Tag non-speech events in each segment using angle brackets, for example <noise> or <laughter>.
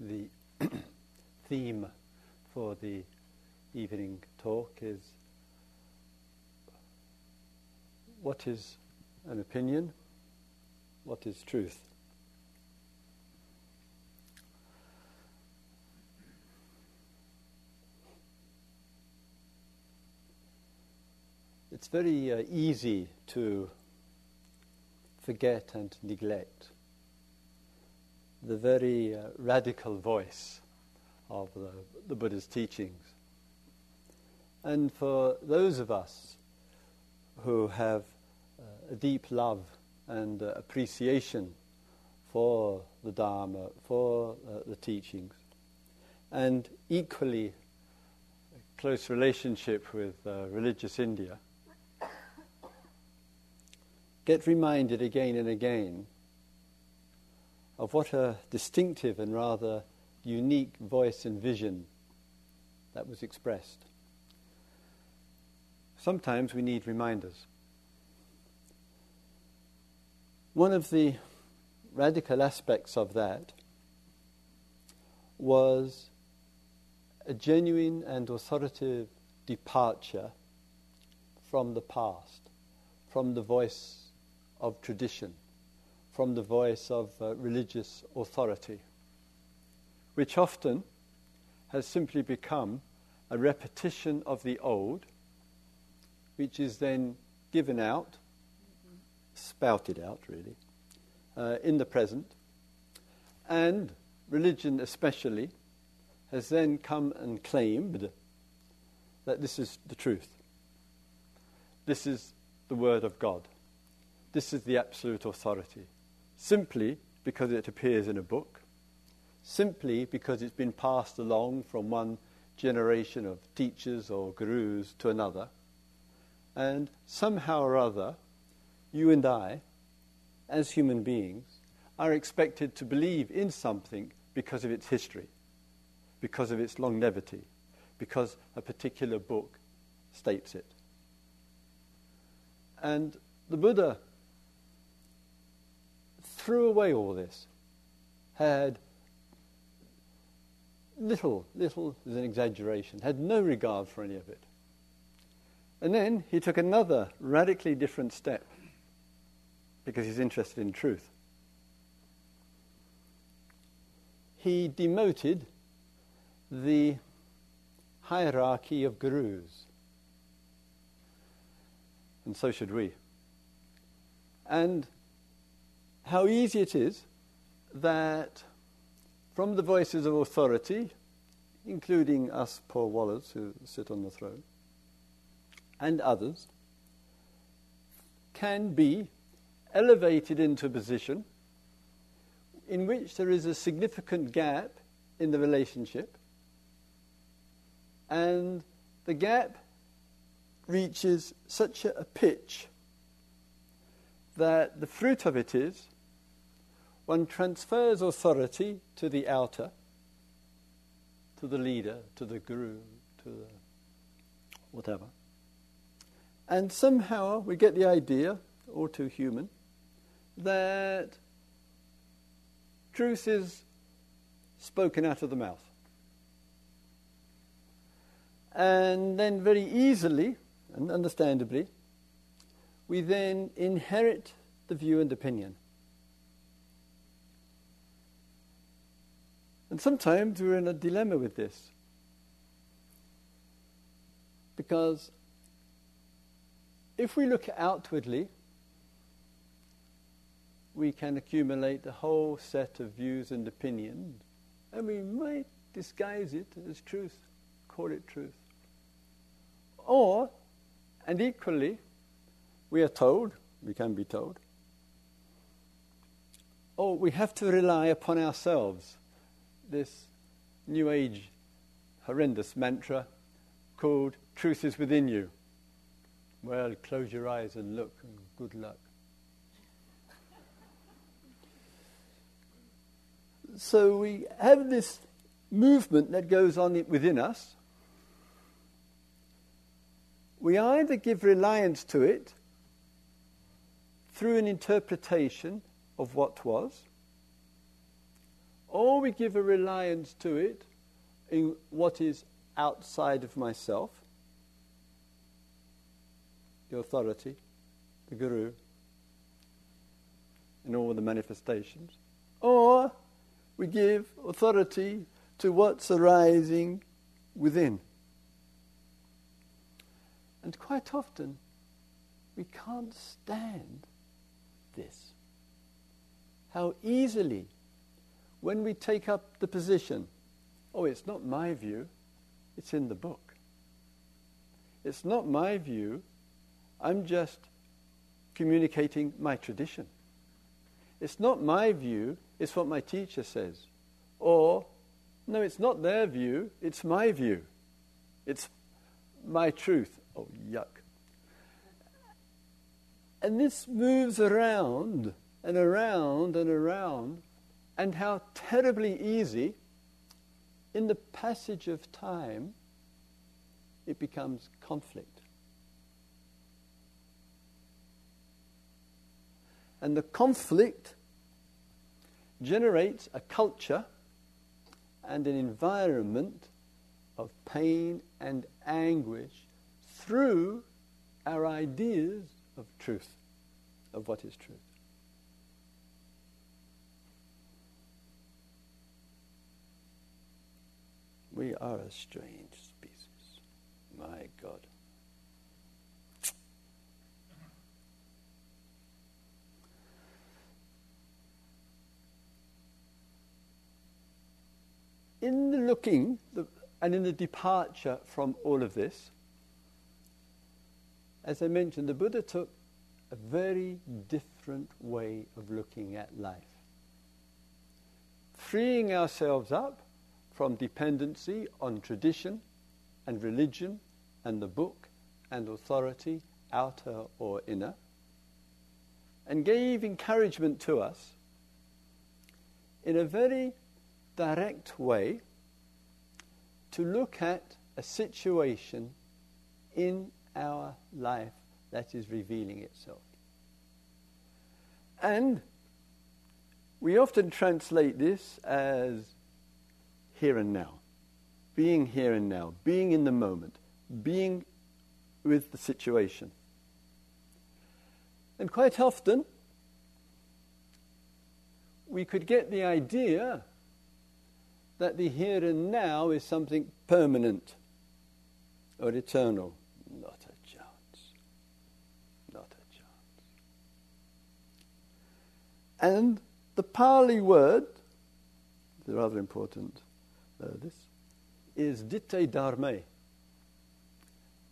the <coughs> theme for the evening talk is what is an opinion? What is truth? It's very uh, easy to forget and neglect the very uh, radical voice of the, the, Buddha's teachings. And for those of us who have uh, a deep love and uh, appreciation for the Dharma, for uh, the teachings, and equally close relationship with uh, religious India, <coughs> get reminded again and again of what a distinctive and rather unique voice and vision that was expressed. Sometimes we need reminders. One of the radical aspects of that was a genuine and authoritative departure from the past, from the voice of tradition from the voice of uh, religious authority, which often has simply become a repetition of the old, which is then given out, spouted out really, uh, in the present, and religion especially has then come and claimed that this is the truth. This is the Word of God. This is the absolute authority simply because it appears in a book, simply because it's been passed along from one generation of teachers or gurus to another, and somehow or other, you and I, as human beings, are expected to believe in something because of its history, because of its longevity, because a particular book states it. And the Buddha threw away all this, had little, little is an exaggeration, had no regard for any of it. And then he took another radically different step because he's interested in truth. He demoted the hierarchy of gurus. And so should we. And how easy it is that from the voices of authority, including us poor wallets who sit on the throne, and others, can be elevated into a position in which there is a significant gap in the relationship, and the gap reaches such a pitch that the fruit of it is one transfers authority to the outer, to the leader, to the guru, to the whatever. And somehow we get the idea, all too human, that truth is spoken out of the mouth. And then, very easily and understandably, we then inherit the view and opinion. And sometimes we're in a dilemma with this. Because if we look outwardly, we can accumulate a whole set of views and opinions, and we might disguise it as truth, call it truth. Or, and equally, we are told, we can be told, oh, we have to rely upon ourselves this New Age horrendous mantra called Truth is Within You. Well, close your eyes and look, and good luck. so we have this movement that goes on within us. We either give reliance to it through an interpretation of what was, or we give a reliance to it in what is outside of myself, the authority, the guru, and all the manifestations, or we give authority to what's arising within. And quite often, we can't stand this. How easily, when we take up the position, oh, it's not my view, it's in the book. It's not my view, I'm just communicating my tradition. It's not my view, it's what my teacher says. Or, no, it's not their view, it's my view. It's my truth. Oh, yuck. And this moves around and around and around, and how terribly easy, in the passage of time, it becomes conflict. And the conflict generates a culture and an environment of pain and anguish through our ideas of truth, of what is truth. We are a strange species. My God. In the looking and in the departure from all of this, as I mentioned, the Buddha took a very different way of looking at life. Freeing ourselves up from dependency on tradition and religion and the book and authority, outer or inner, and gave encouragement to us in a very direct way to look at a situation in our life that is revealing itself. And we often translate this as here and now, being here and now, being in the moment, being with the situation. And quite often, we could get the idea that the here and now is something permanent or eternal. Not a chance. Not a chance. And the Pali word, the rather important Uh, this, is ditte dharma.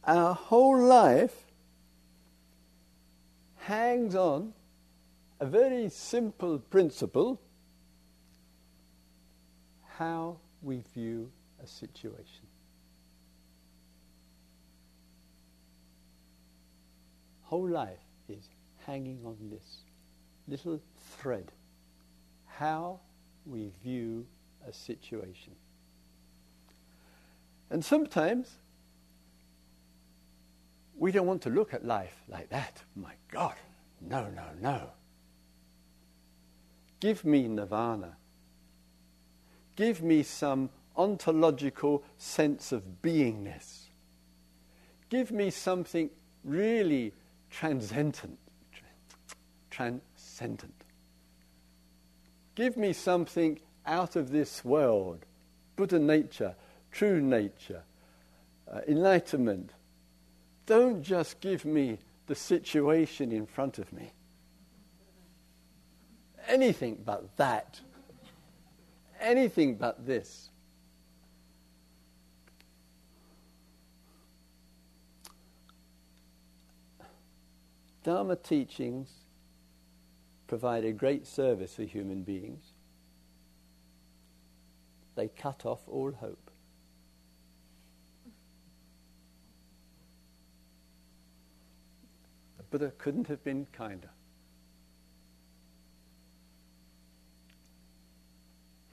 Our whole life hangs on a very simple principle how we view a situation. whole life is hanging on this little thread how we view a situation. And sometimes we don't want to look at life like that. My God, no, no, no. Give me nirvana. Give me some ontological sense of beingness. Give me something really transcendent. Transcendent. Give me something out of this world, Buddha nature, true nature, uh, enlightenment. Don't just give me the situation in front of me. Anything but that. Anything but this. Dharma teachings provide a great service for human beings. They cut off all hope. Buddha couldn't have been kinder.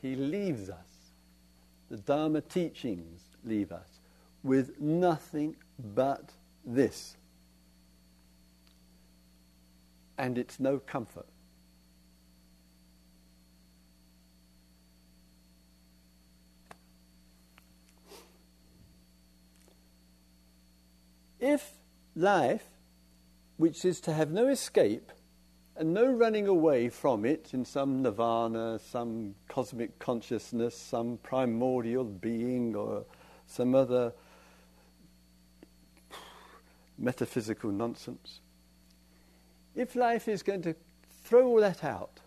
He leaves us, the Dharma teachings leave us, with nothing but this. And it's no comfort. If life which is to have no escape and no running away from it in some nirvana, some cosmic consciousness, some primordial being, or some other metaphysical nonsense. If life is going to throw all that out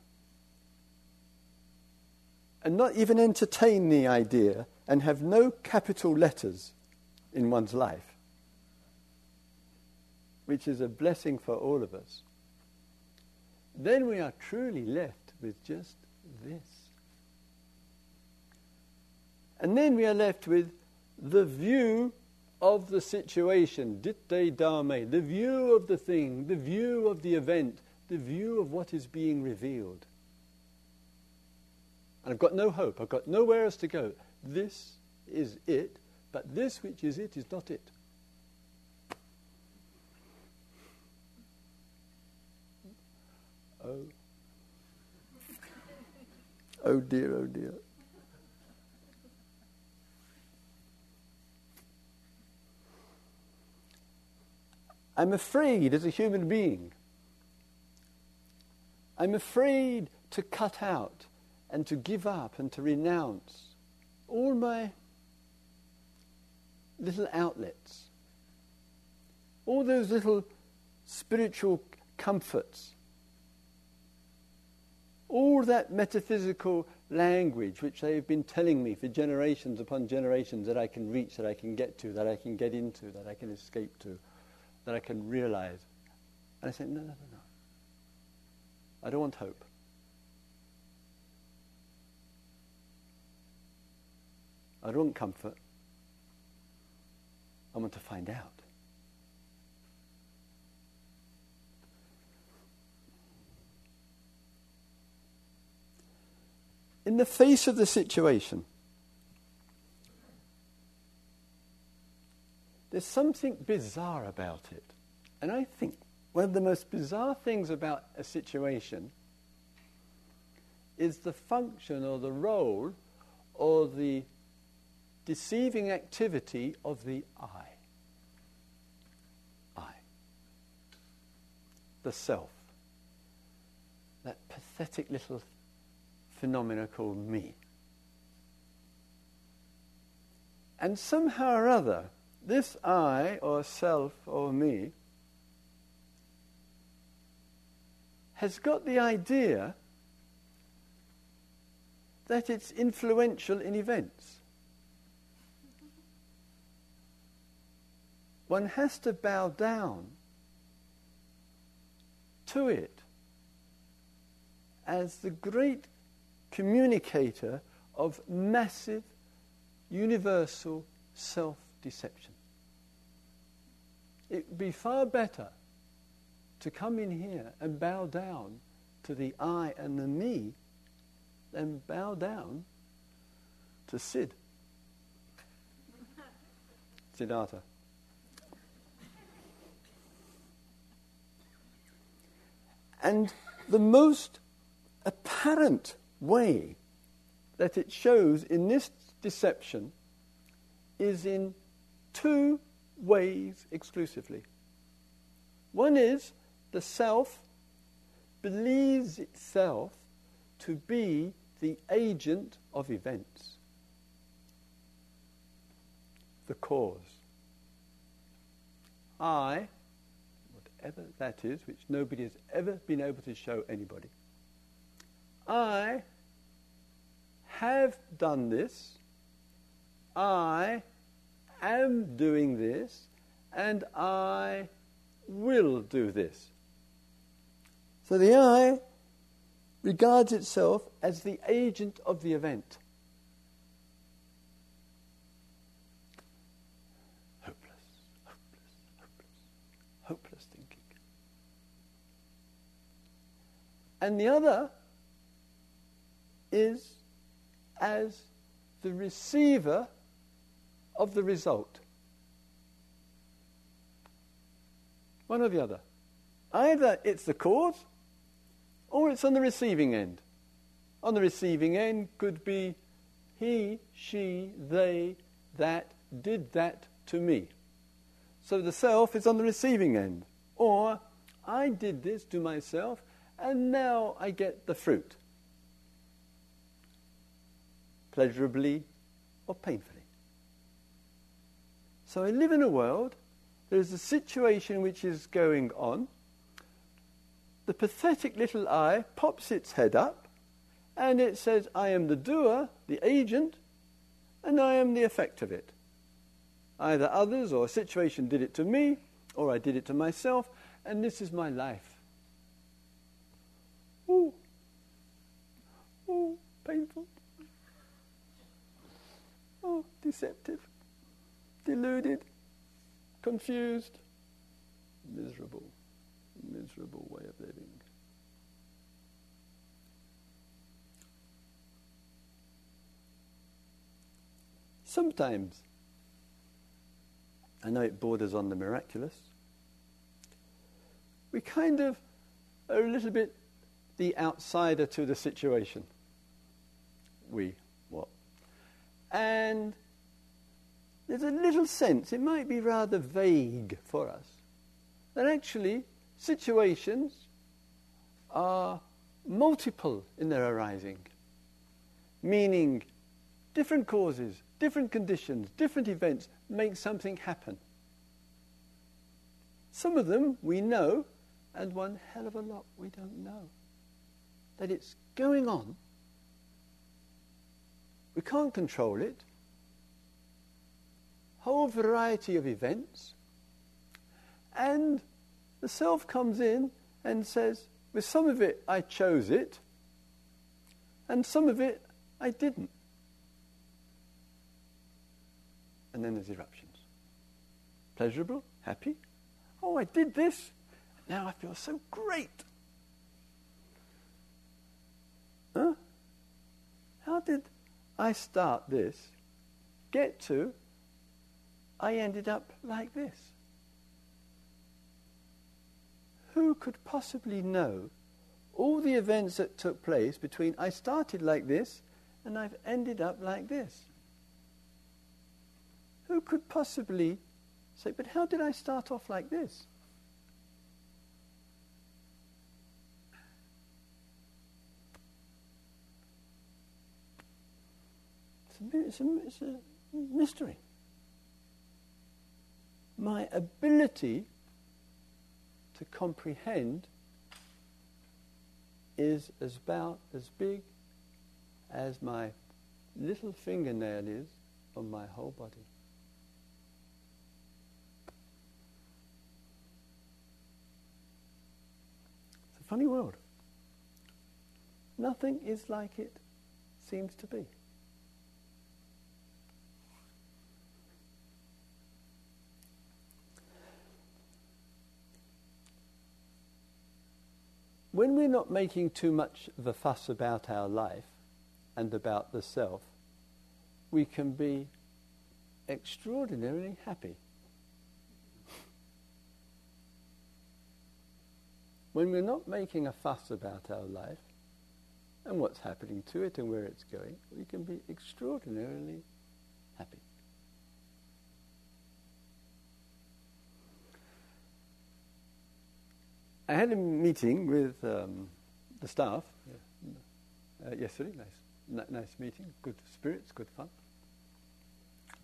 and not even entertain the idea and have no capital letters in one's life, which is a blessing for all of us, then we are truly left with just this. And then we are left with the view of the situation, ditte dharme, the view of the thing, the view of the event, the view of what is being revealed. And I've got no hope, I've got nowhere else to go. This is it, but this which is it is not it. Oh. Oh dear, oh dear. I'm afraid as a human being. I'm afraid to cut out and to give up and to renounce all my little outlets, all those little spiritual comforts, all that metaphysical language which they've been telling me for generations upon generations that I can reach, that I can get to, that I can get into, that I can escape to that I can realize. And I say, no, no, no, no. I don't want hope. I don't want comfort. I want to find out. In the face of the situation, There's something bizarre about it. And I think one of the most bizarre things about a situation is the function or the role or the deceiving activity of the I. I. The self. That pathetic little phenomena called me. And somehow or other, this I, or self, or me, has got the idea that it's influential in events. One has to bow down to it as the great communicator of massive, universal self deception. It would be far better to come in here and bow down to the I and the me than bow down to Sid. <laughs> Siddhartha. And the most apparent way that it shows in this deception is in two ways exclusively. One is the self believes itself to be the agent of events, the cause. I, whatever that is, which nobody has ever been able to show anybody, I have done this, I am doing this and I will do this. So the I regards itself as the agent of the event. Hopeless, hopeless, hopeless, hopeless thinking. And the other is as the receiver of the result. One or the other. Either it's the cause or it's on the receiving end. On the receiving end could be he, she, they, that did that to me. So the self is on the receiving end. Or I did this to myself and now I get the fruit. Pleasurably or painfully. So I live in a world, there's a situation which is going on. The pathetic little I pops its head up and it says, I am the doer, the agent, and I am the effect of it. Either others or a situation did it to me, or I did it to myself, and this is my life. Ooh. Ooh, painful. Deceptive, deluded, confused, miserable, miserable way of living. Sometimes, I know it borders on the miraculous, we kind of are a little bit the outsider to the situation. We? And there's a little sense, it might be rather vague for us, that actually situations are multiple in their arising, meaning different causes, different conditions, different events make something happen. Some of them we know, and one hell of a lot we don't know. That it's going on. We can't control it. Whole variety of events. And the self comes in and says, with some of it I chose it, and some of it I didn't. and then there's eruptions. Pleasurable, happy. Oh, I did this. Now I feel so great. Huh? How did I start this, get to, I ended up like this? Who could possibly know all the events that took place between I started like this and I've ended up like this? Who could possibly say, but how did I start off like this? It's a, it's a, mystery. My ability to comprehend is about as big as my little fingernail is on my whole body. It's a funny world. Nothing is like it seems to be. When we're not making too much of a fuss about our life and about the self, we can be extraordinarily happy. when we're not making a fuss about our life and what's happening to it and where it's going, we can be extraordinarily happy. I had a meeting with um, the staff uh, yesterday. Nice, n- nice meeting. Good spirits, good fun.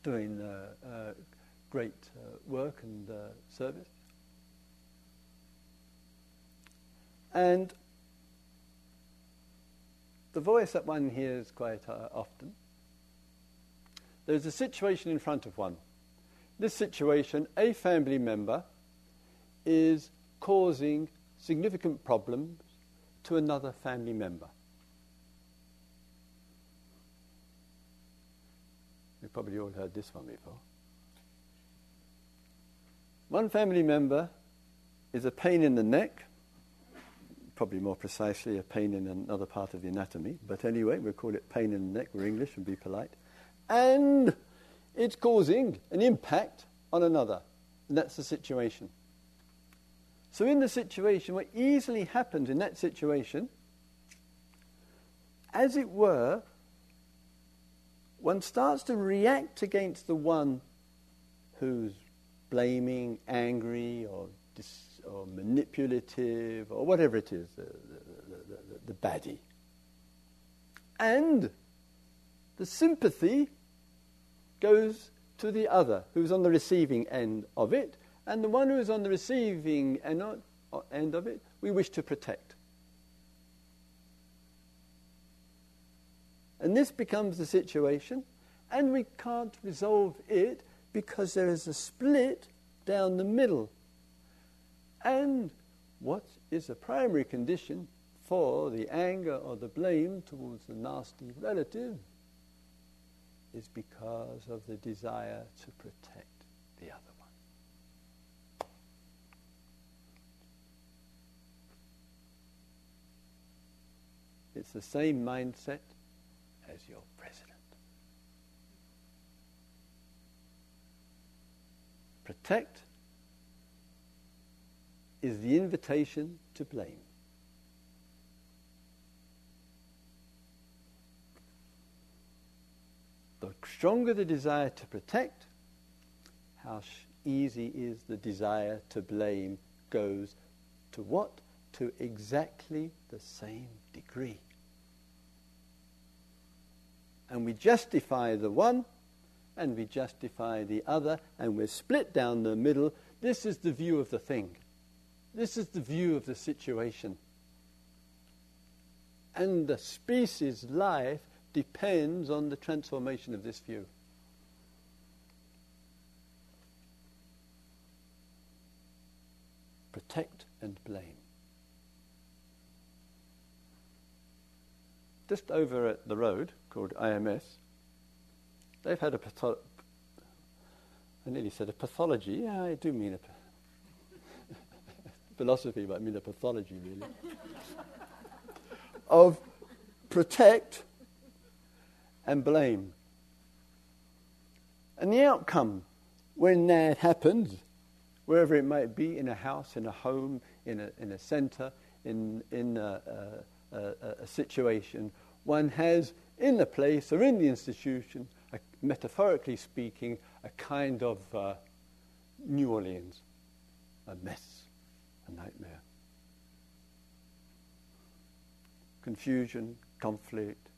Doing uh, uh, great uh, work and uh, service. And the voice that one hears quite often, there's a situation in front of one. This situation, a family member is causing significant problems to another family member. You've probably all heard this one before. One family member is a pain in the neck probably more precisely a pain in another part of the anatomy. But anyway, we'll call it pain in the neck. We're English and be polite. And it's causing an impact on another. And that's the situation. So, in the situation, what easily happens in that situation, as it were, one starts to react against the one who's blaming, angry, or, dis- or manipulative, or whatever it is, the, the, the, the baddie. And the sympathy goes to the other who's on the receiving end of it, and the one who's on the receiving end of it, we wish to protect. And this becomes the situation, and we can't resolve it because there is a split down the middle. And what is a primary condition for the anger or the blame towards the nasty relative is because of the desire to protect the other one. It's the same mindset as your president. Protect is the invitation to blame. The stronger the desire to protect, how easy is the desire to blame goes to what? To exactly the same degree and we justify the one and we justify the other and we're split down the middle. This is the view of the thing. This is the view of the situation. And the species' life depends on the transformation of this view. Protect and blame. Just over at the road, called IMS, they've had a patho- I nearly said a pathology. Yeah, I do mean a <laughs> philosophy, but I mean a pathology, really. <laughs> of protect and blame. And the outcome, when that happens, wherever it might be, in a house, in a home, in a, in a center, in, in a, a, a, a situation, one has in the place or in the institution, a, metaphorically speaking, a kind of uh, New Orleans, a mess, a nightmare. Confusion, conflict,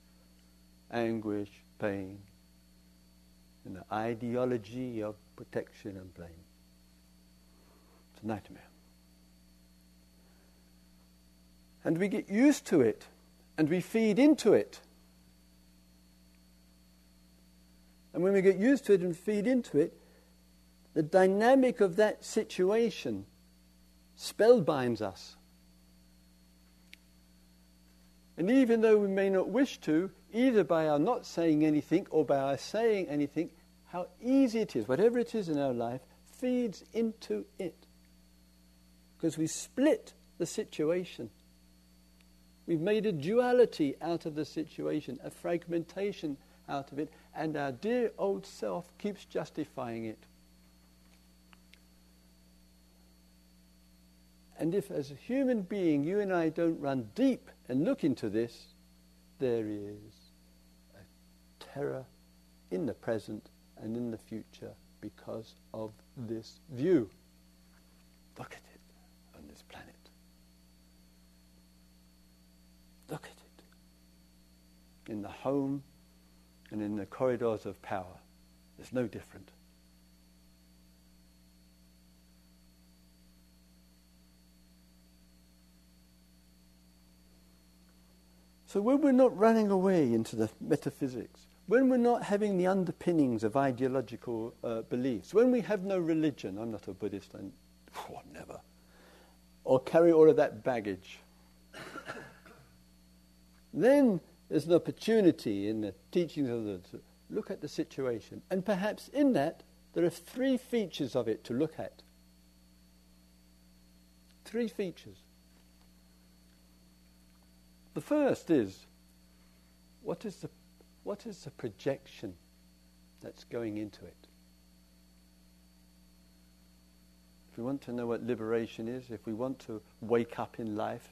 anguish, pain, and the ideology of protection and blame. It's a nightmare. And we get used to it and we feed into it. And when we get used to it and feed into it, the dynamic of that situation spellbinds us. And even though we may not wish to, either by our not saying anything or by our saying anything, how easy it is, whatever it is in our life, feeds into it. Because we split the situation. We've made a duality out of the situation, a fragmentation out of it, and our dear old self keeps justifying it. And if, as a human being, you and I don't run deep and look into this, there is a terror in the present and in the future because of this view. Look at it on this planet. Look at it. In the home and in the corridors of power. It's no different. So when we're not running away into the metaphysics, when we're not having the underpinnings of ideological uh, beliefs, when we have no religion, I'm not a Buddhist, I'm oh, never, or carry all of that baggage, <coughs> then there's an opportunity in the teachings of the to look at the situation. And perhaps in that, there are three features of it to look at. Three features. The first is what is the, what is the projection that's going into it? If we want to know what liberation is, if we want to wake up in life,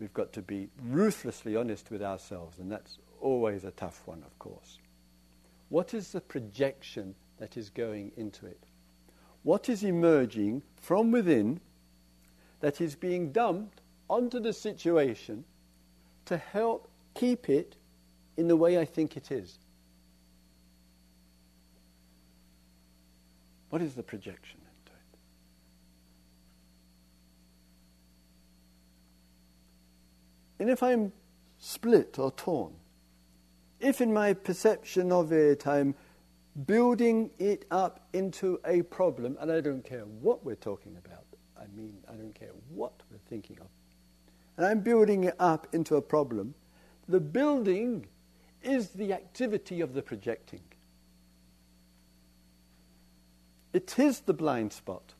We've got to be ruthlessly honest with ourselves, and that's always a tough one, of course. What is the projection that is going into it? what is emerging from within that is being dumped onto the situation to help keep it in the way I think it is. What is the projection into it? And if I'm split or torn, if in my perception of it I'm building it up into a problem, and I don't care what we're talking about, I mean, I don't care what we're thinking of, and I'm building it up into a problem, the building is the activity of the projecting. It is the blind spot.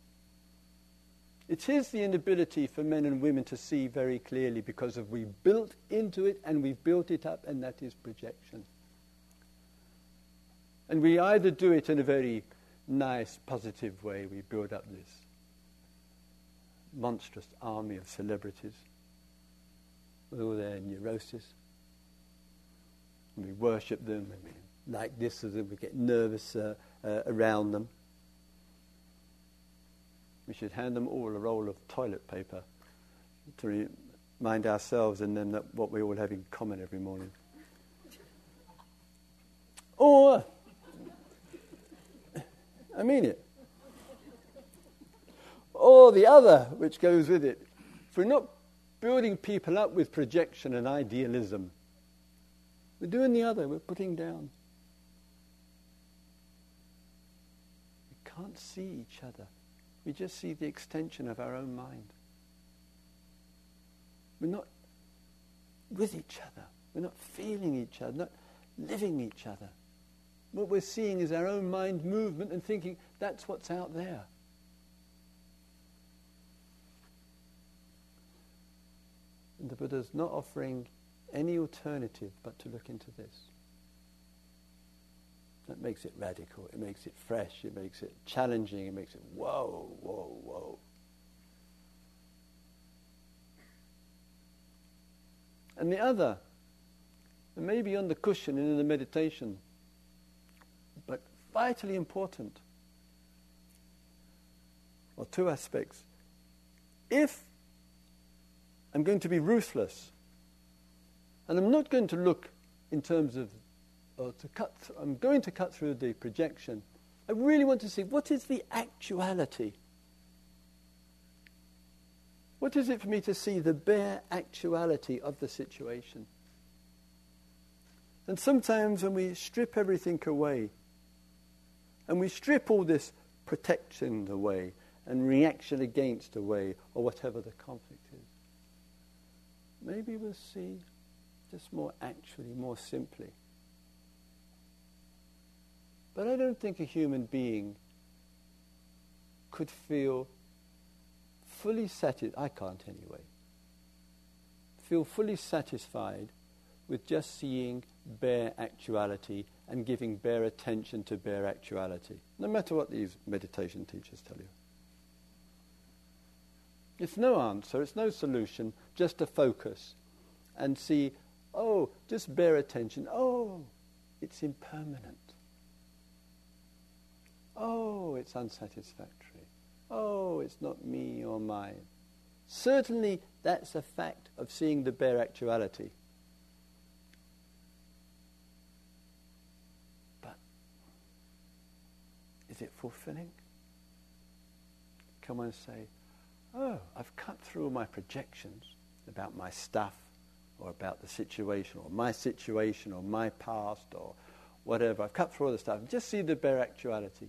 It is the inability for men and women to see very clearly because of we built into it and we've built it up, and that is projection. And we either do it in a very nice, positive way, we build up this monstrous army of celebrities with all their neurosis. And we worship them, and we like this, and we get nervous uh, uh, around them. We should hand them all a roll of toilet paper to remind ourselves and them that what we all have in common every morning. Or I mean it. Or the other, which goes with it. If we're not building people up with projection and idealism, we're doing the other, we're putting down. We can't see each other. We just see the extension of our own mind. We're not with each other. We're not feeling each other, not living each other. What we're seeing is our own mind movement and thinking that's what's out there. And the Buddha's not offering any alternative but to look into this. That makes it radical, it makes it fresh, it makes it challenging, it makes it whoa, whoa, whoa. And the other, maybe on the cushion and in the meditation, but vitally important. Well, two aspects. If I'm going to be ruthless, and I'm not going to look in terms of, to cut, th- I'm going to cut through the projection. I really want to see what is the actuality. What is it for me to see the bare actuality of the situation? And sometimes when we strip everything away, and we strip all this protection away and reaction against away or whatever the conflict is. Maybe we'll see just more actually, more simply. But I don't think a human being could feel fully satisfied, I can't anyway, feel fully satisfied with just seeing bare actuality and giving bare attention to bare actuality, no matter what these meditation teachers tell you. It's no answer, it's no solution, just a focus and see, oh, just bare attention. Oh, it's impermanent. Oh, it's unsatisfactory. Oh, it's not me or mine. Certainly, that's a fact of seeing the bare actuality. But is it fulfilling? Come and say, Oh, I've cut through my projections about my stuff or about the situation or my situation or my past or whatever. I've cut through all the stuff. and Just see the bare actuality.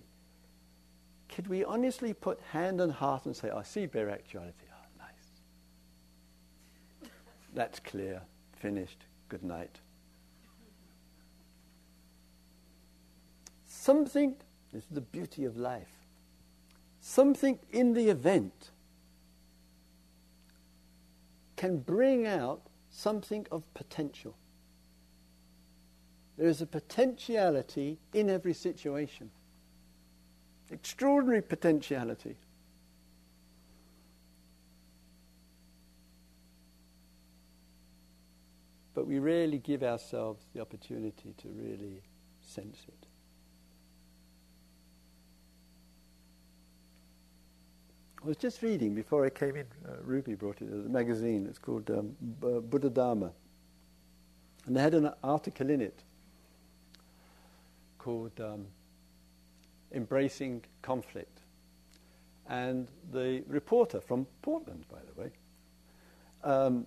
Could we honestly put hand on heart and say, I see bare actuality? Oh, nice. That's clear. Finished. Good night. Something this is the beauty of life. Something in the event can bring out something of potential. There is a potentiality in every situation. Extraordinary potentiality. But we rarely give ourselves the opportunity to really sense it. I was just reading before I came in. Uh, Ruby brought it, a magazine. It's called um, B- Buddhadharma. And they had an article in it called um, Embracing Conflict. And the reporter from Portland, by the way, um,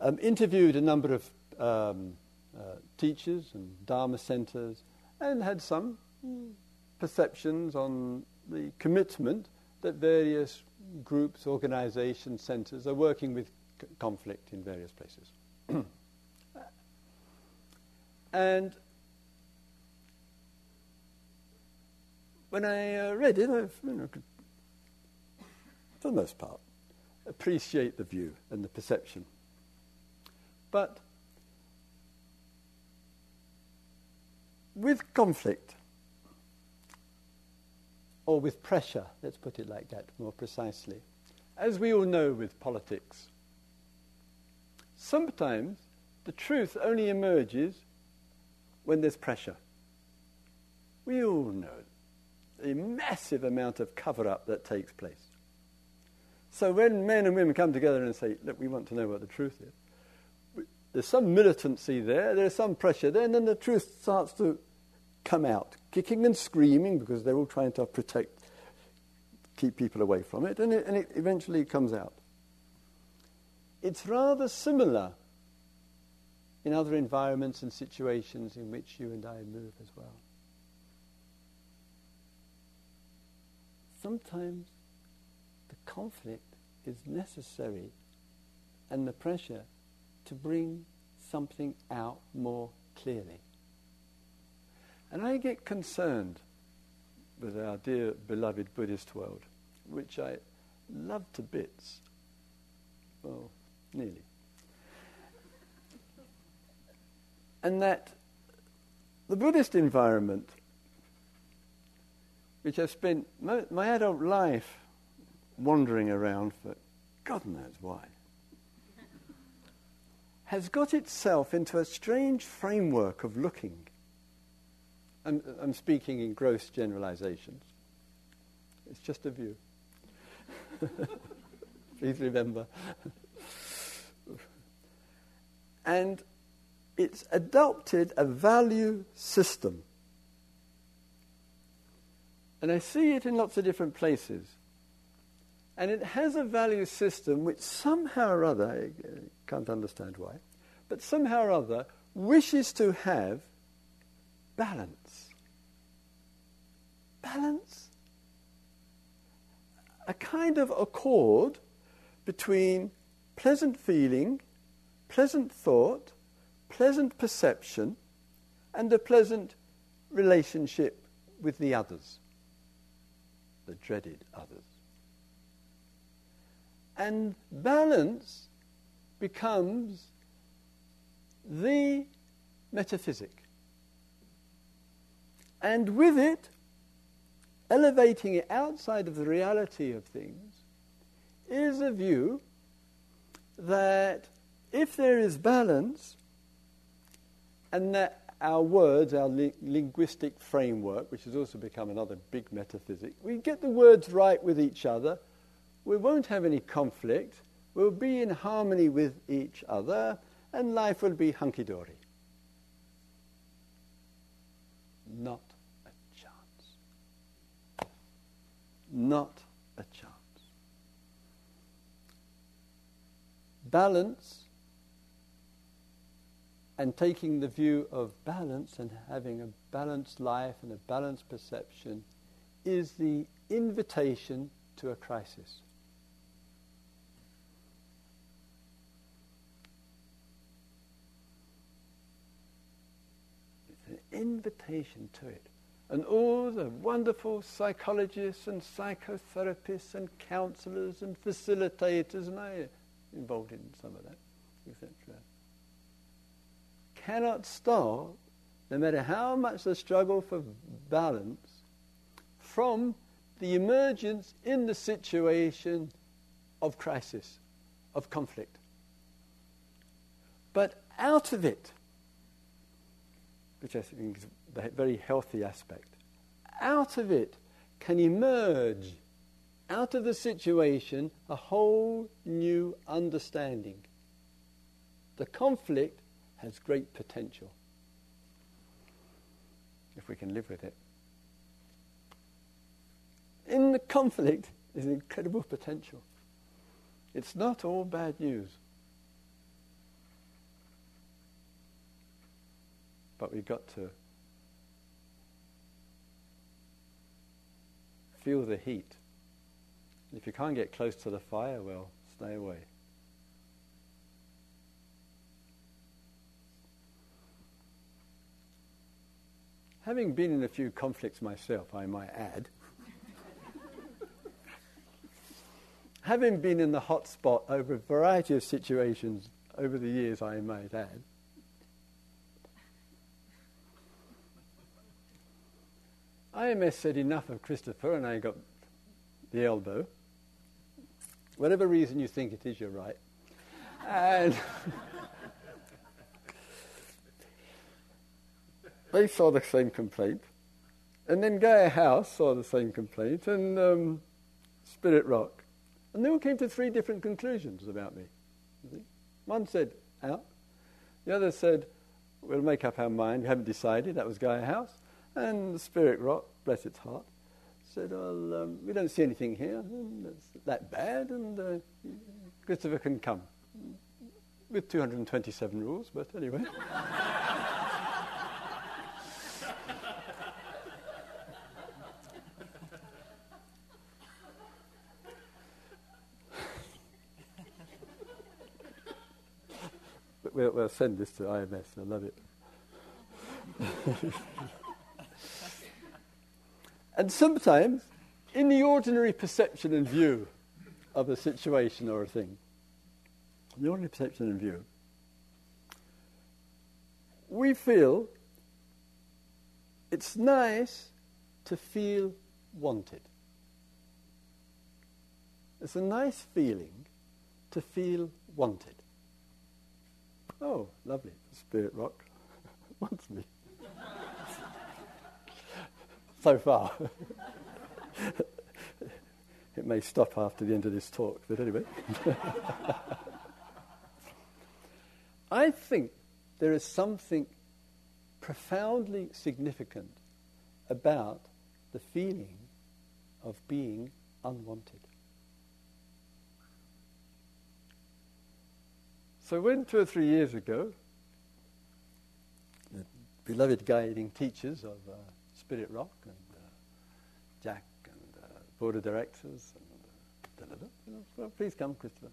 um, interviewed a number of um, uh, teachers and Dharma centers and had some perceptions on the commitment that various groups, organizations, centers are working with c- conflict in various places. <clears throat> and when I uh, read it, I you know, could, for the most part, appreciate the view and the perception. But with conflict, or with pressure, let's put it like that more precisely, as we all know with politics, sometimes the truth only emerges when there's pressure. We all know the massive amount of cover up that takes place. So when men and women come together and say, Look, we want to know what the truth is, there's some militancy there, there's some pressure there, and then the truth starts to come out, kicking and screaming because they're all trying to protect, keep people away from it, and it, and it eventually comes out. It's rather similar in other environments and situations in which you and I move as well. Sometimes the conflict is necessary and the pressure to bring something out more clearly. And I get concerned with our dear beloved Buddhist world, which I love to bits. Well, nearly. and that the Buddhist environment, which I've spent my, my adult life wandering around for God knows why, has got itself into a strange framework of looking. I'm, I'm speaking in gross generalizations. It's just a view. <laughs> Please remember. and it's adopted a value system. And I see it in lots of different places. And it has a value system which somehow or other, I can't understand why, but somehow or other wishes to have balance. Balance? A kind of accord between pleasant feeling, pleasant thought, pleasant perception, and a pleasant relationship with the others, the dreaded others. And balance becomes the metaphysic. And with it, elevating it outside of the reality of things, is a view that if there is balance, and that our words, our li- linguistic framework, which has also become another big metaphysic, we get the words right with each other, we won't have any conflict, we'll be in harmony with each other, and life will be hunky dory. Not a chance. Not a chance. Balance and taking the view of balance and having a balanced life and a balanced perception is the invitation to a crisis. It's an invitation to it. And all the wonderful psychologists and psychotherapists and counselors and facilitators, and I involved in some of that, etc cannot stop, no matter how much the struggle for balance, from the emergence in the situation of crisis, of conflict. But out of it, which I think is a very healthy aspect, out of it can emerge out of the situation a whole new understanding. The conflict has great potential if we can live with it. In the conflict is incredible potential. It's not all bad news. But we've got to feel the heat. If you can't get close to the fire, well, stay away. Having been in a few conflicts myself, I might add, having been in the hot spot over a variety of situations over the years, I might add, IMS said enough of Christopher, and I got the elbow. Whatever reason you think it is, you're right. And <laughs> they saw the same complaint. And then Gaia House saw the same complaint, and um, Spirit Rock. And they all came to three different conclusions about me. One said, out. The other said, we'll make up our mind. We haven't decided. That was Gaia House. And Spirit Rock, bless its heart, said, well, um, we don't see anything here that's that bad, and uh, Christopher can come. With 227 rules, but anyway. <laughs> we'll, we'll send this to IMS, I love it. <laughs> And sometimes, in the ordinary perception and view of a situation or a thing, the ordinary perception and view, we feel it's nice to feel wanted. It's a nice feeling to feel wanted. Oh, lovely. Spirit Rock <laughs> wants me <laughs> so far. <laughs> it may stop after the end of this talk, but anyway. I think there is something profoundly significant about the feeling of being unwanted. So, when two or three years ago, the beloved guiding teachers of uh, Spirit Rock and uh, Jack and uh, board of directors. And, uh, well, please come, Christopher.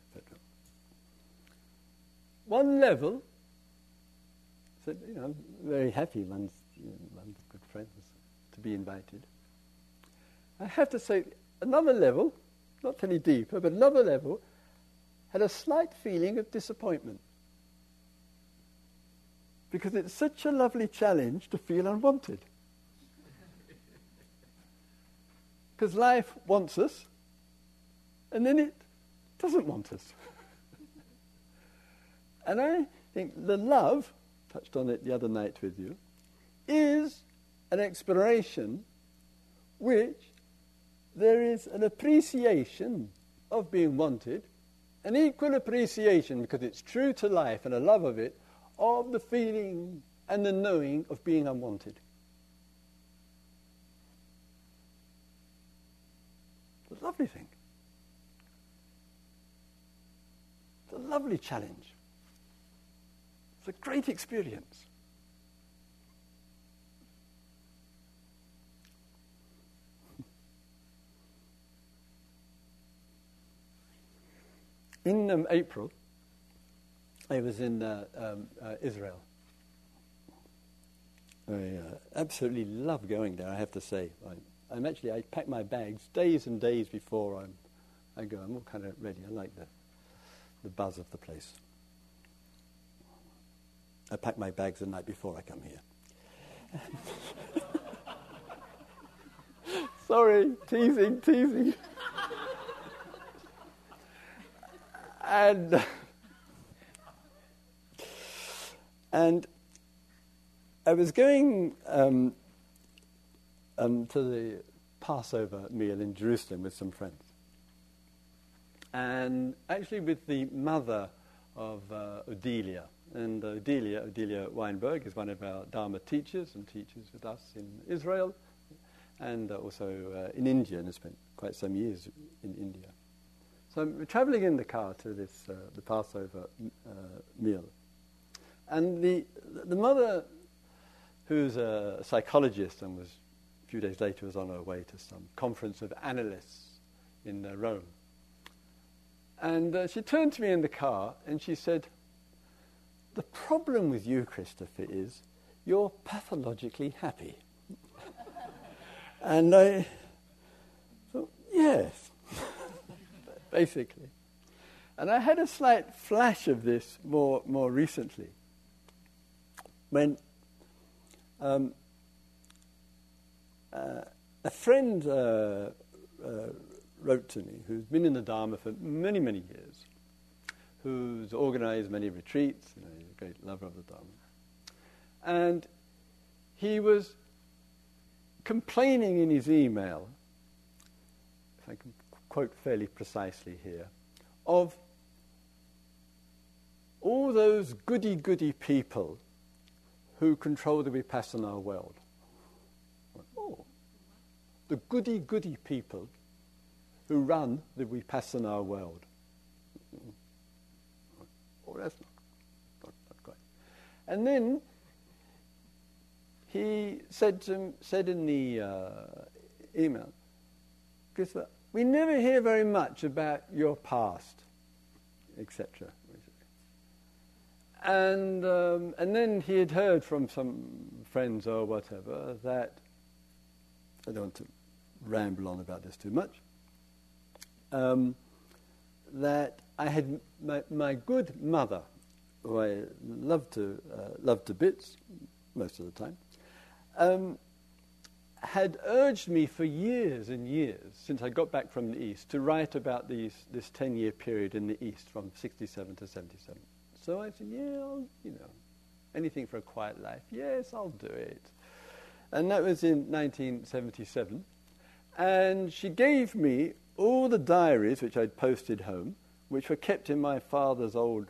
One level said, you know, very happy, one's, you know, one's good friends, to be invited. I have to say, another level, not any deeper, but another level, had a slight feeling of disappointment. Because it's such a lovely challenge to feel unwanted. <laughs> Because life wants us, and then it doesn't want us. <laughs> and I think the love, touched on it the other night with you, is an exploration which there is an appreciation of being wanted, an equal appreciation, because it's true to life and a love of it, of the feeling and the knowing of being unwanted. It's a lovely thing. It's a lovely challenge. It's a great experience. In um, April, I was in uh, um, uh, Israel. I uh, absolutely love going there, I have to say. I, I'm actually, I pack my bags days and days before I'm, I go. I'm all kind of ready. I like the, the buzz of the place. I pack my bags the night before I come here. <laughs> Sorry, teasing, teasing. And and I was going um, um, to the Passover meal in Jerusalem with some friends. And actually, with the mother of uh, Odelia. And uh, Odelia, Odelia Weinberg, is one of our Dharma teachers and teaches with us in Israel and uh, also uh, in India and has spent quite some years in India. So I'm traveling in the car to this, uh, the Passover uh, meal. And the, the mother, who's a psychologist and was a few days later was on her way to some conference of analysts in uh, Rome. And uh, she turned to me in the car and she said, The problem with you, Christopher, is you're pathologically happy. <laughs> and I thought, Yes, basically. And I had a slight flash of this more, more recently when um, uh, a friend uh, uh, wrote to me who's been in the Dharma for many, many years, who's organized many retreats, you know, he's a great lover of the Dharma. And he was complaining in his email, if I can quote fairly precisely here, of all those goody goody people who control the Vipassana world. Oh, the goody goody people who run the Vipassana world. Oh, that's not, not, not quite. And then he said, to, said in the uh, email, we never hear very much about your past, etc. And, um, and then he had heard from some friends or whatever that, I don't want to ramble on about this too much, um, that I had my, my, good mother, who I loved to, uh, loved to bits most of the time, um, had urged me for years and years, since I got back from the East, to write about these, this 10 year period in the East from 67 to 77. So I said, yeah, I'll, you know, anything for a quiet life. Yes, I'll do it. And that was in 1977. And she gave me all the diaries which I'd posted home, which were kept in my father's old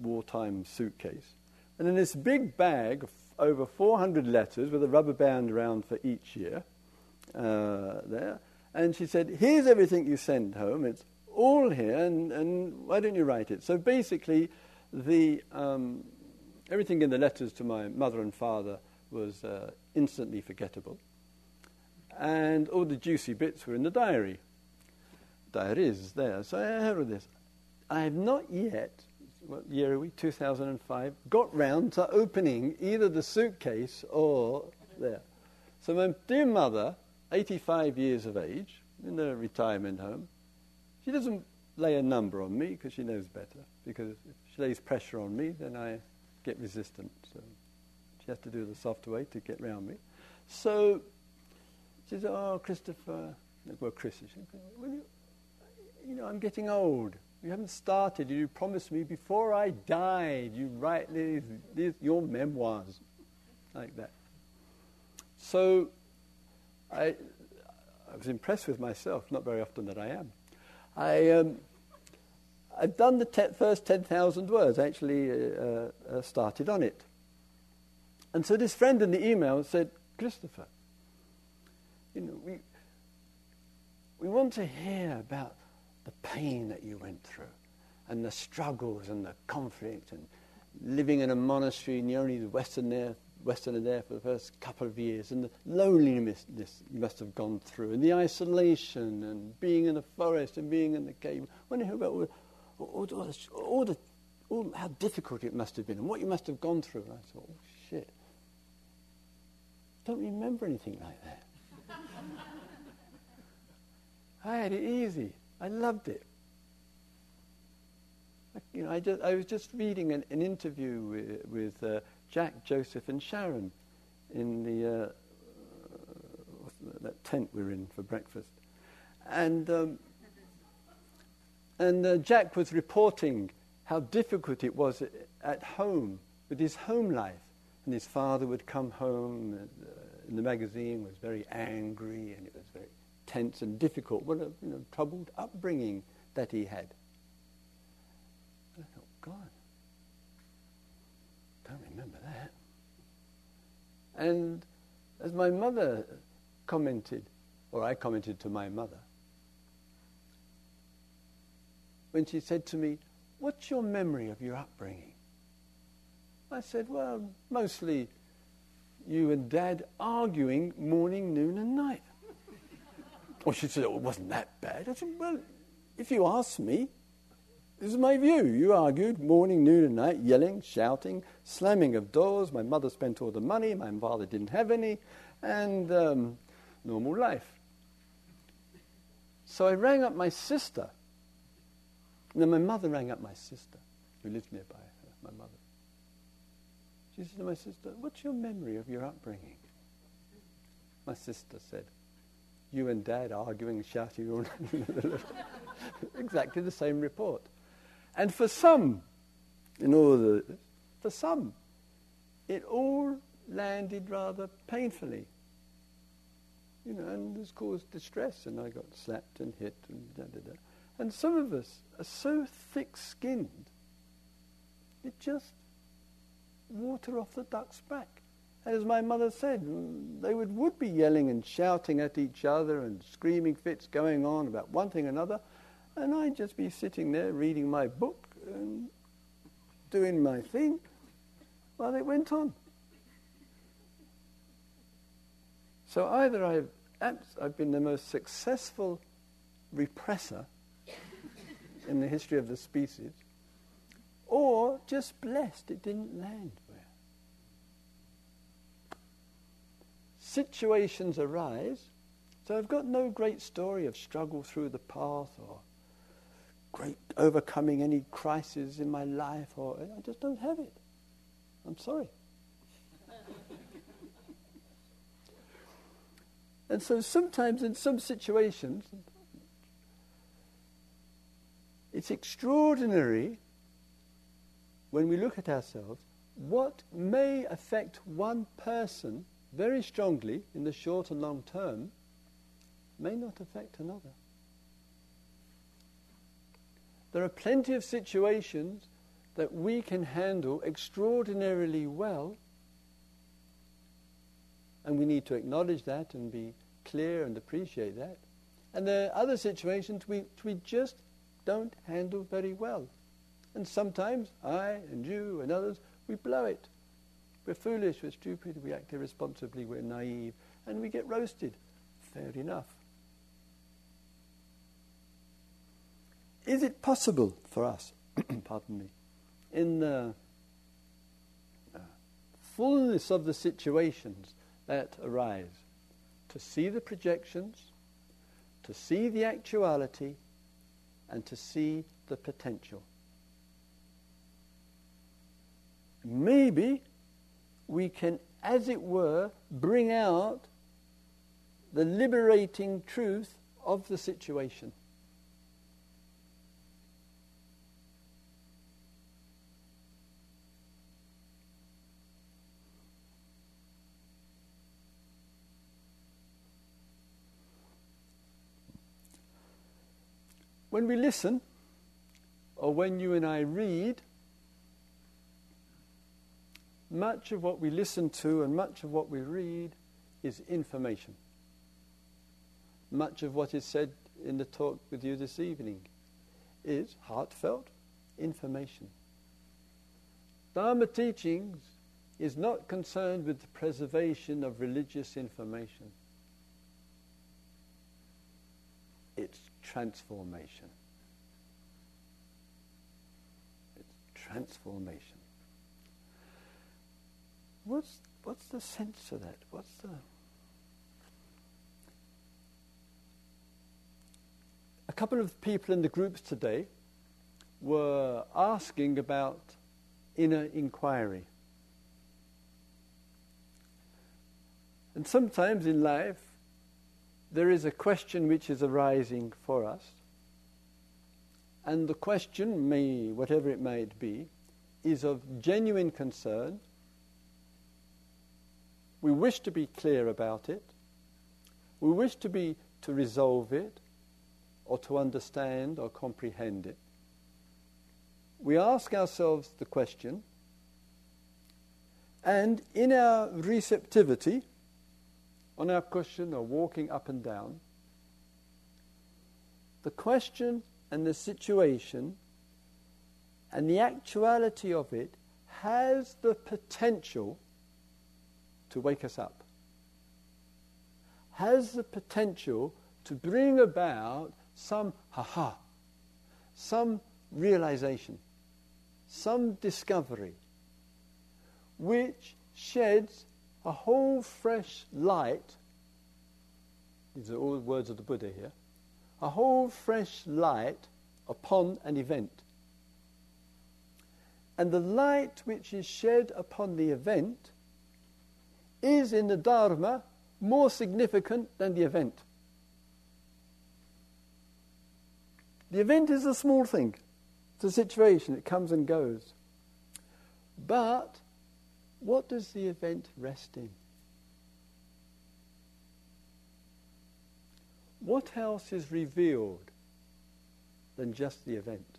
wartime suitcase. And in this big bag over 400 letters with a rubber band around for each year uh, there. And she said, Here's everything you send home. It's all here, and, and why don't you write it? So basically, the, um, everything in the letters to my mother and father was uh, instantly forgettable. And all the juicy bits were in the diary diaries there. So I heard this. I have not yet, what year are we? 2005, got round to opening either the suitcase or there. So my dear mother, 85 years of age, in a retirement home, she doesn't lay a number on me because she knows better. Because if she lays pressure on me, then I get resistant. So she has to do the soft way to get round me. So she says, "Oh, Christopher." Well, Chris, you, you know, I'm getting old. You haven't started. You promised me before I died, you write these, these, your memoirs, like that. So I, I was impressed with myself, not very often that I am. I, um, I've done the te- first 10,000 words, actually uh, uh, started on it. And so this friend in the email said, Christopher, you know, we, we want to hear about the pain that you went through and the struggles and the conflict and living in a monastery and you're only the Westerner, Westerner there for the first couple of years and the loneliness you must have gone through and the isolation and being in the forest and being in the cave. You hear about all, all, all, all the, all, how difficult it must have been and what you must have gone through. And I thought, oh shit, don't remember anything like that. <laughs> I had it easy. I loved it. You know, I, just, I was just reading an, an interview with, with uh, Jack, Joseph, and Sharon in the uh, that tent we are in for breakfast, and um, and uh, Jack was reporting how difficult it was at home with his home life, and his father would come home and, uh, in the magazine was very angry, and it was very tense and difficult, what a you know, troubled upbringing that he had. I thought, God, don't remember that. And as my mother commented, or I commented to my mother, when she said to me, What's your memory of your upbringing? I said, Well, mostly you and Dad arguing morning, noon, and night. Well, she said, oh, it wasn't that bad. I said, Well, if you ask me, this is my view. You argued morning, noon, and night, yelling, shouting, slamming of doors. My mother spent all the money, my father didn't have any, and um, normal life. So I rang up my sister. Then my mother rang up my sister, who lived nearby her, my mother. She said to my sister, What's your memory of your upbringing? My sister said, You and Dad arguing shouting <laughs> exactly the same report. And for some, in all the, for some, it all landed rather painfully. You know, and this caused distress, and I got slapped and hit and da da da. And some of us are so thick skinned, it just water off the duck's back. As my mother said, they would, would be yelling and shouting at each other and screaming fits going on about one thing or another, and I'd just be sitting there reading my book and doing my thing while it went on. So either I've, I've been the most successful repressor in the history of the species, or just blessed it didn't land well. Situations arise, so I've got no great story of struggle through the path or great overcoming any crisis in my life, or I just don't have it. I'm sorry. <laughs> and so sometimes in some situations, it's extraordinary when we look at ourselves what may affect one person very strongly in the short and long term may not affect another. There are plenty of situations that we can handle extraordinarily well, and we need to acknowledge that and be clear and appreciate that. And there are other situations which we just don't handle very well. And sometimes I and you and others, we blow it. We're foolish, we're stupid, we act irresponsibly, we're naive, and we get roasted. Fair enough. Is it possible for us, <clears throat> pardon me, in the uh, fullness of the situations that arise, to see the projections, to see the actuality, and to see the potential. Maybe we can, as it were, bring out the liberating truth of the situation. When we listen, or when you and I read, much of what we listen to and much of what we read is information. Much of what is said in the talk with you this evening is heartfelt information. Dharma teachings is not concerned with the preservation of religious information. It's transformation. It's transformation. What's, what's the sense of that? What's the. A couple of people in the groups today were asking about inner inquiry. And sometimes in life, there is a question which is arising for us. And the question may, whatever it might be, is of genuine concern. We wish to be clear about it. We wish to be to resolve it or to understand or comprehend it. We ask ourselves the question, and in our receptivity, on our cushion or walking up and down, the question and the situation and the actuality of it has the potential to wake us up, has the potential to bring about some ha-ha, some realization, some discovery, which sheds a whole fresh light. These are all the words of the Buddha here. A whole fresh light upon an event. And the light which is shed upon the event is in the Dharma more significant than the event. The event is a small thing, it's a situation, it comes and goes. But what does the event rest in? What else is revealed than just the event?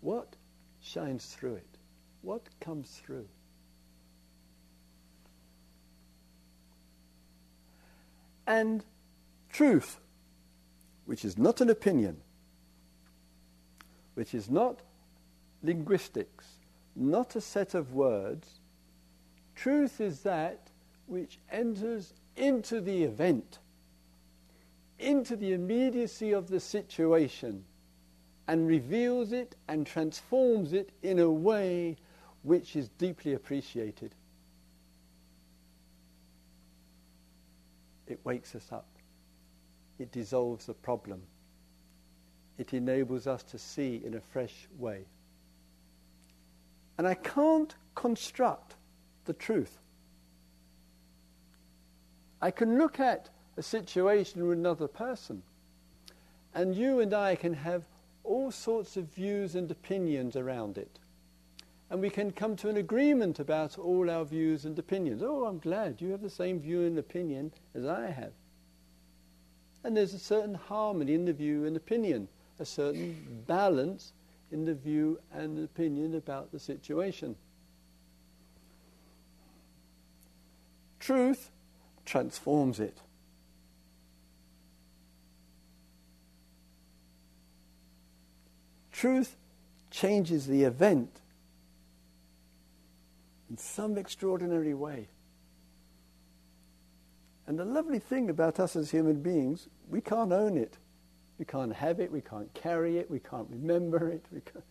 What shines through it? What comes through? And truth, which is not an opinion, which is not linguistics, not a set of words. Truth is that which enters into the event, into the immediacy of the situation, and reveals it and transforms it in a way which is deeply appreciated. It wakes us up. It dissolves the problem. It enables us to see in a fresh way. And I can't construct the truth. I can look at a situation with another person, and you and I can have all sorts of views and opinions around it. And we can come to an agreement about all our views and opinions. Oh, I'm glad you have the same view and opinion as I have. And there's a certain harmony in the view and opinion, a certain balance in the view and opinion about the situation. Truth transforms it. Truth changes the event in some extraordinary way. And the lovely thing about us as human beings, we can't own it. We can't have it, we can't carry it, we can't remember it. Can't.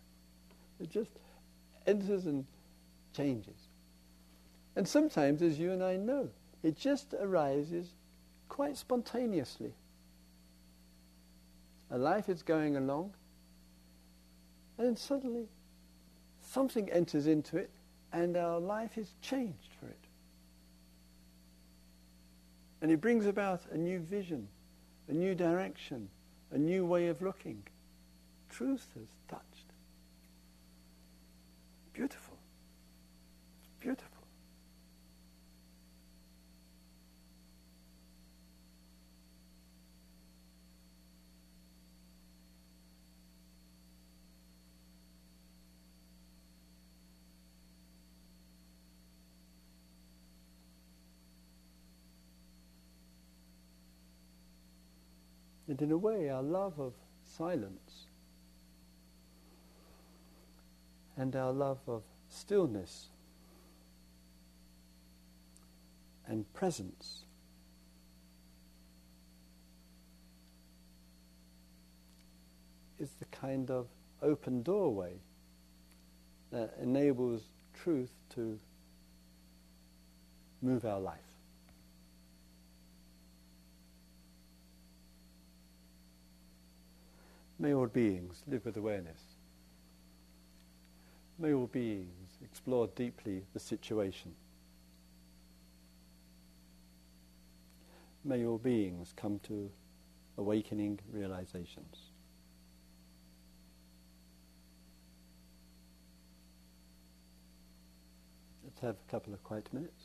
It just enters and changes. And sometimes, as you and I know, it just arises quite spontaneously. A life is going along, and then suddenly something enters into it, and our life is changed for it. And it brings about a new vision, a new direction, a new way of looking. Truth has touched. Beautiful. And in a way, our love of silence and our love of stillness and presence is the kind of open doorway that enables truth to move our life. May all beings live with awareness. May all beings explore deeply the situation. May all beings come to awakening realizations. Let's have a couple of quiet minutes.